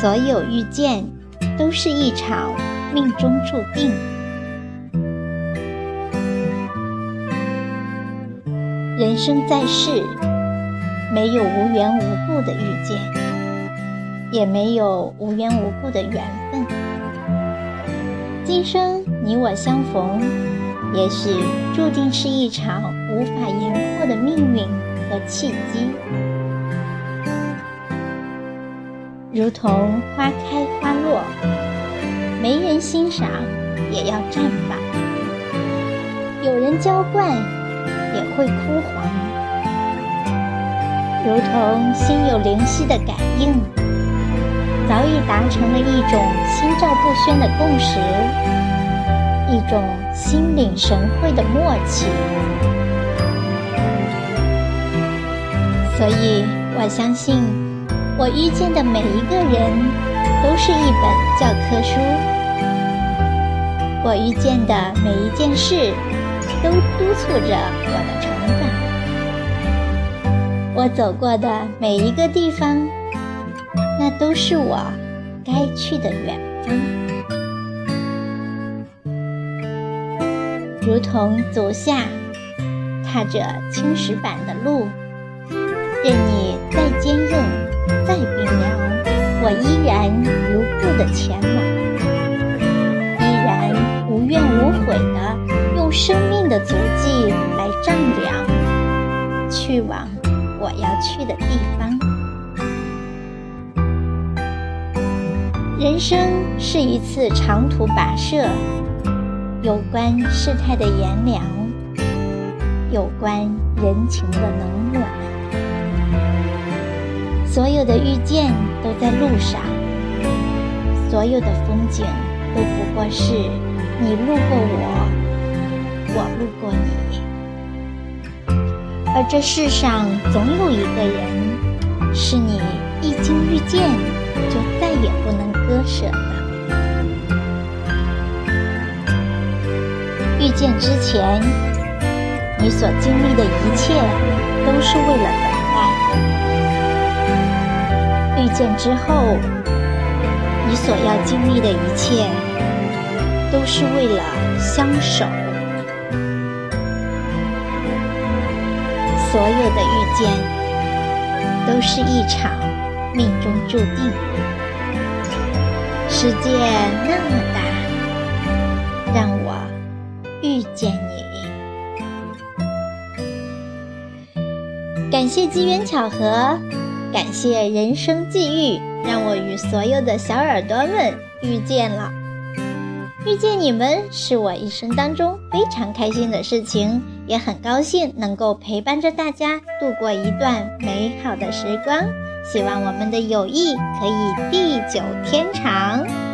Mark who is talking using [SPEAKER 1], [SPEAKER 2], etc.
[SPEAKER 1] 所有遇见，都是一场命中注定。人生在世，没有无缘无故的遇见，也没有无缘无故的缘分。今生你我相逢，也许注定是一场无法言破的命运和契机。如同花开花落，没人欣赏也要绽放；有人浇灌。也会枯黄，如同心有灵犀的感应，早已达成了一种心照不宣的共识，一种心领神会的默契。所以我相信，我遇见的每一个人，都是一本教科书；我遇见的每一件事。都督促着我的成长。我走过的每一个地方，那都是我该去的远方。如同足下踏着青石板的路，任你我依然如故的前往，依然无怨无悔的用。生命的足迹来丈量，去往我要去的地方。人生是一次长途跋涉，有关世态的炎凉，有关人情的冷暖。所有的遇见都在路上，所有的风景都不过是你路过我。我路过你，而这世上总有一个人，是你一经遇见就再也不能割舍的。遇见之前，你所经历的一切都是为了等待；见之后，你所要经历的一切都是为了相守。所有的遇见，都是一场命中注定。世界那么大，让我遇见你。感谢机缘巧合，感谢人生际遇，让我与所有的小耳朵们遇见了。遇见你们是我一生当中非常开心的事情，也很高兴能够陪伴着大家度过一段美好的时光。希望我们的友谊可以地久天长。